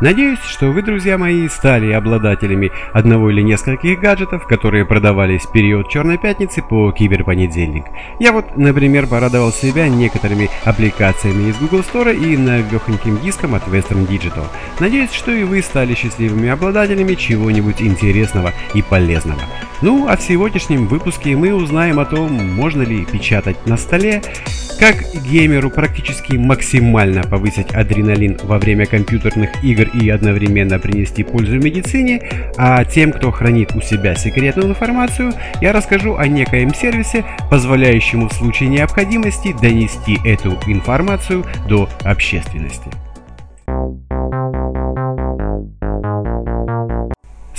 Надеюсь, что вы, друзья мои, стали обладателями одного или нескольких гаджетов, которые продавались в период Черной Пятницы по Киберпонедельник. Я вот, например, порадовал себя некоторыми аппликациями из Google Store и навехоньким диском от Western Digital. Надеюсь, что и вы стали счастливыми обладателями чего-нибудь интересного и полезного. Ну, а в сегодняшнем выпуске мы узнаем о том, можно ли печатать на столе, как геймеру практически максимально повысить адреналин во время компьютерных игр и одновременно принести пользу медицине, а тем, кто хранит у себя секретную информацию, я расскажу о некоем сервисе, позволяющему в случае необходимости донести эту информацию до общественности.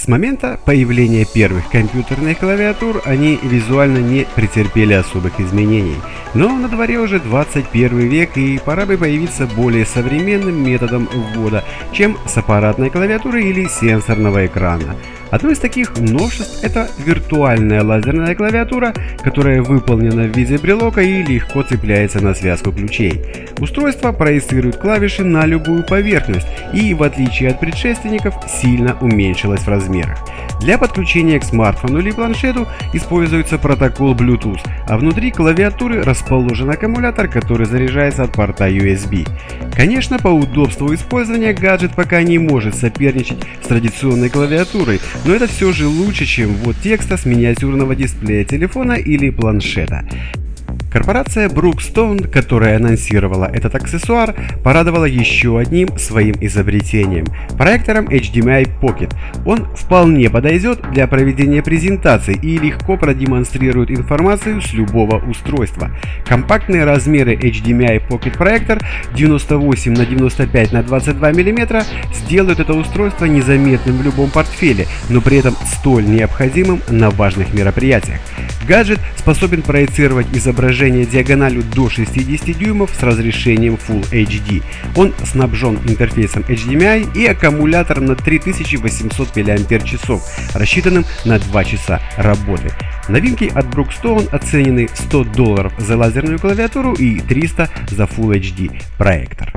С момента появления первых компьютерных клавиатур они визуально не претерпели особых изменений. Но на дворе уже 21 век и пора бы появиться более современным методом ввода, чем с аппаратной клавиатуры или сенсорного экрана. Одно из таких новшеств – это виртуальная лазерная клавиатура, которая выполнена в виде брелока и легко цепляется на связку ключей. Устройство проецирует клавиши на любую поверхность и, в отличие от предшественников, сильно уменьшилось в размерах. Для подключения к смартфону или планшету используется протокол Bluetooth, а внутри клавиатуры расположен аккумулятор, который заряжается от порта USB. Конечно, по удобству использования гаджет пока не может соперничать с традиционной клавиатурой, но это все же лучше, чем ввод текста с миниатюрного дисплея телефона или планшета. Корпорация Brookstone, которая анонсировала этот аксессуар, порадовала еще одним своим изобретением – проектором HDMI Pocket. Он вполне подойдет для проведения презентаций и легко продемонстрирует информацию с любого устройства. Компактные размеры HDMI Pocket проектор 98 на 95 на 22 мм сделают это устройство незаметным в любом портфеле, но при этом столь необходимым на важных мероприятиях. Гаджет способен проецировать изображение диагональю до 60 дюймов с разрешением Full HD. Он снабжен интерфейсом HDMI и аккумулятор на 3800 мАч, рассчитанным на 2 часа работы. Новинки от Brookstone оценены 100 долларов за лазерную клавиатуру и 300 за Full HD проектор.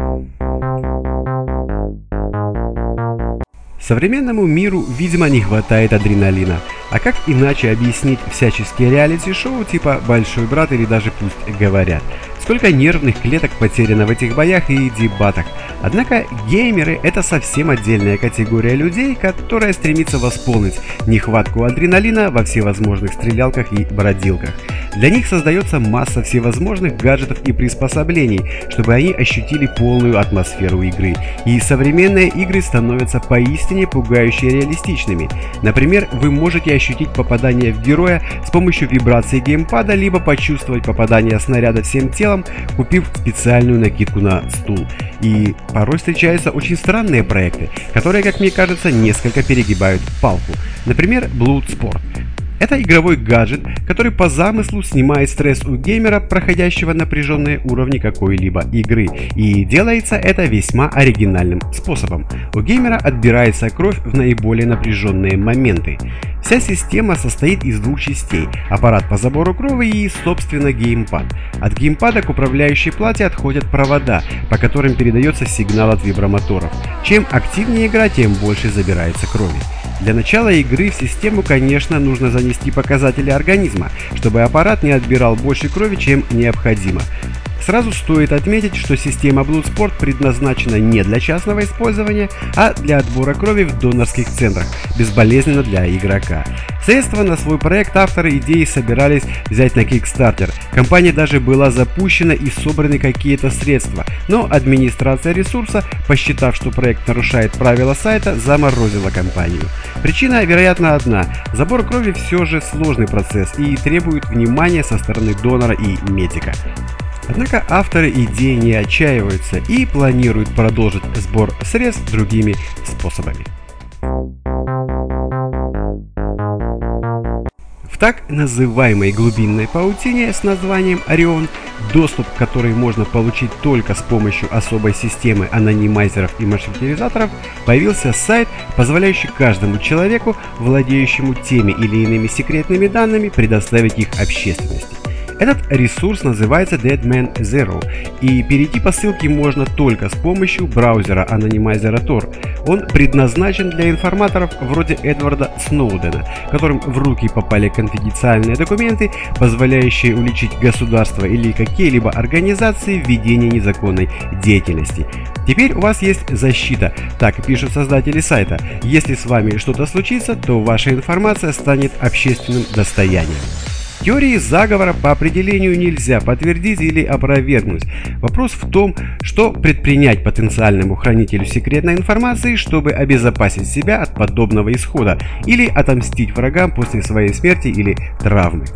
Современному миру, видимо, не хватает адреналина. А как иначе объяснить всяческие реалити-шоу типа «Большой брат» или даже «Пусть говорят»? Сколько нервных клеток потеряно в этих боях и дебатах. Однако геймеры это совсем отдельная категория людей, которая стремится восполнить нехватку адреналина во всевозможных стрелялках и бродилках. Для них создается масса всевозможных гаджетов и приспособлений, чтобы они ощутили полную атмосферу игры. И современные игры становятся поистине пугающе реалистичными. Например, вы можете ощутить попадание в героя с помощью вибрации геймпада, либо почувствовать попадание снаряда всем телом, купив специальную накидку на стул. И порой встречаются очень странные проекты, которые, как мне кажется, несколько перегибают палку. Например, Bloodsport. Это игровой гаджет, который по замыслу снимает стресс у геймера, проходящего напряженные уровни какой-либо игры. И делается это весьма оригинальным способом. У геймера отбирается кровь в наиболее напряженные моменты. Вся система состоит из двух частей – аппарат по забору крови и, собственно, геймпад. От геймпада к управляющей плате отходят провода, по которым передается сигнал от вибромоторов. Чем активнее игра, тем больше забирается крови. Для начала игры в систему, конечно, нужно занести показатели организма, чтобы аппарат не отбирал больше крови, чем необходимо. Сразу стоит отметить, что система Bloodsport предназначена не для частного использования, а для отбора крови в донорских центрах, безболезненно для игрока. Средства на свой проект авторы идеи собирались взять на Kickstarter. Компания даже была запущена и собраны какие-то средства, но администрация ресурса, посчитав, что проект нарушает правила сайта, заморозила компанию. Причина, вероятно, одна. Забор крови все же сложный процесс и требует внимания со стороны донора и медика. Однако авторы идеи не отчаиваются и планируют продолжить сбор средств другими способами. В так называемой глубинной паутине с названием Орион, доступ к которой можно получить только с помощью особой системы анонимайзеров и маршрутизаторов, появился сайт, позволяющий каждому человеку, владеющему теми или иными секретными данными, предоставить их общественности. Этот ресурс называется Deadman Zero, и перейти по ссылке можно только с помощью браузера анонимайзера Tor. Он предназначен для информаторов вроде Эдварда Сноудена, которым в руки попали конфиденциальные документы, позволяющие уличить государство или какие-либо организации в ведении незаконной деятельности. Теперь у вас есть защита, так пишут создатели сайта. Если с вами что-то случится, то ваша информация станет общественным достоянием. Теории заговора по определению нельзя подтвердить или опровергнуть. Вопрос в том, что предпринять потенциальному хранителю секретной информации, чтобы обезопасить себя от подобного исхода или отомстить врагам после своей смерти или травмы.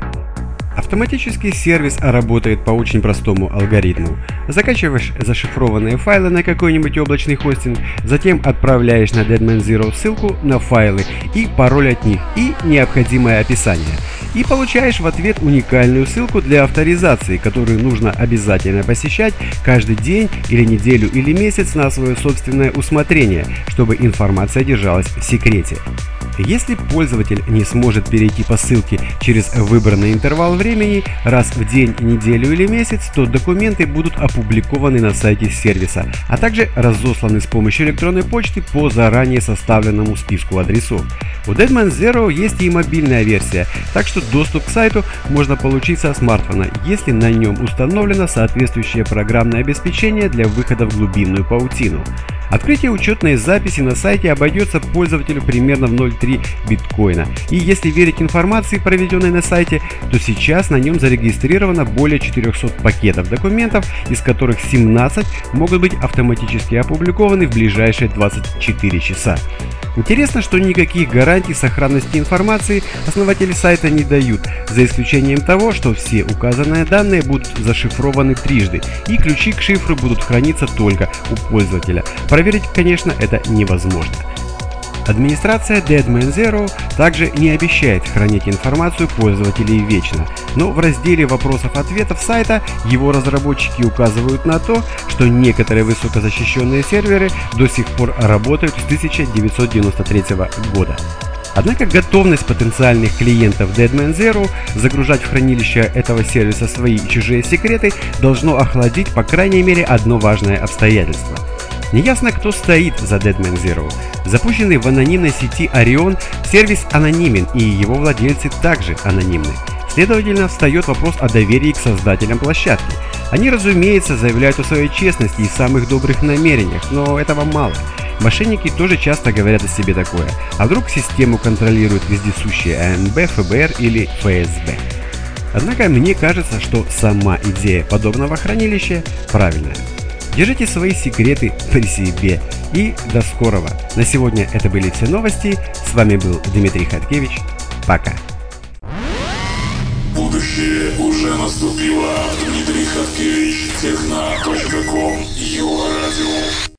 Автоматический сервис работает по очень простому алгоритму. Закачиваешь зашифрованные файлы на какой-нибудь облачный хостинг, затем отправляешь на Deadman Zero ссылку на файлы и пароль от них и необходимое описание – и получаешь в ответ уникальную ссылку для авторизации, которую нужно обязательно посещать каждый день или неделю или месяц на свое собственное усмотрение, чтобы информация держалась в секрете. Если пользователь не сможет перейти по ссылке через выбранный интервал времени раз в день, неделю или месяц, то документы будут опубликованы на сайте сервиса, а также разосланы с помощью электронной почты по заранее составленному списку адресов. У Deadman Zero есть и мобильная версия, так что доступ к сайту можно получить со смартфона, если на нем установлено соответствующее программное обеспечение для выхода в глубинную паутину. Открытие учетной записи на сайте обойдется пользователю примерно в 0,3 биткоина. И если верить информации, проведенной на сайте, то сейчас на нем зарегистрировано более 400 пакетов документов, из которых 17 могут быть автоматически опубликованы в ближайшие 24 часа. Интересно, что никаких гарантий сохранности информации основатели сайта не дают, за исключением того, что все указанные данные будут зашифрованы трижды, и ключи к шифру будут храниться только у пользователя. Проверить, конечно, это невозможно. Администрация Deadman Zero также не обещает хранить информацию пользователей вечно, но в разделе вопросов-ответов сайта его разработчики указывают на то, что некоторые высокозащищенные серверы до сих пор работают с 1993 года. Однако готовность потенциальных клиентов Deadman Zero загружать в хранилище этого сервиса свои и чужие секреты должно охладить по крайней мере одно важное обстоятельство – Неясно, кто стоит за Deadman Zero. Запущенный в анонимной сети Orion, сервис анонимен и его владельцы также анонимны. Следовательно, встает вопрос о доверии к создателям площадки. Они, разумеется, заявляют о своей честности и самых добрых намерениях, но этого мало. Мошенники тоже часто говорят о себе такое. А вдруг систему контролирует вездесущие АНБ, ФБР или ФСБ? Однако мне кажется, что сама идея подобного хранилища правильная. Держите свои секреты при себе. И до скорого. На сегодня это были все новости. С вами был Дмитрий Хаткевич. Пока. Будущее уже наступило. Дмитрий Хаткевич. Техно.ком. Его радио.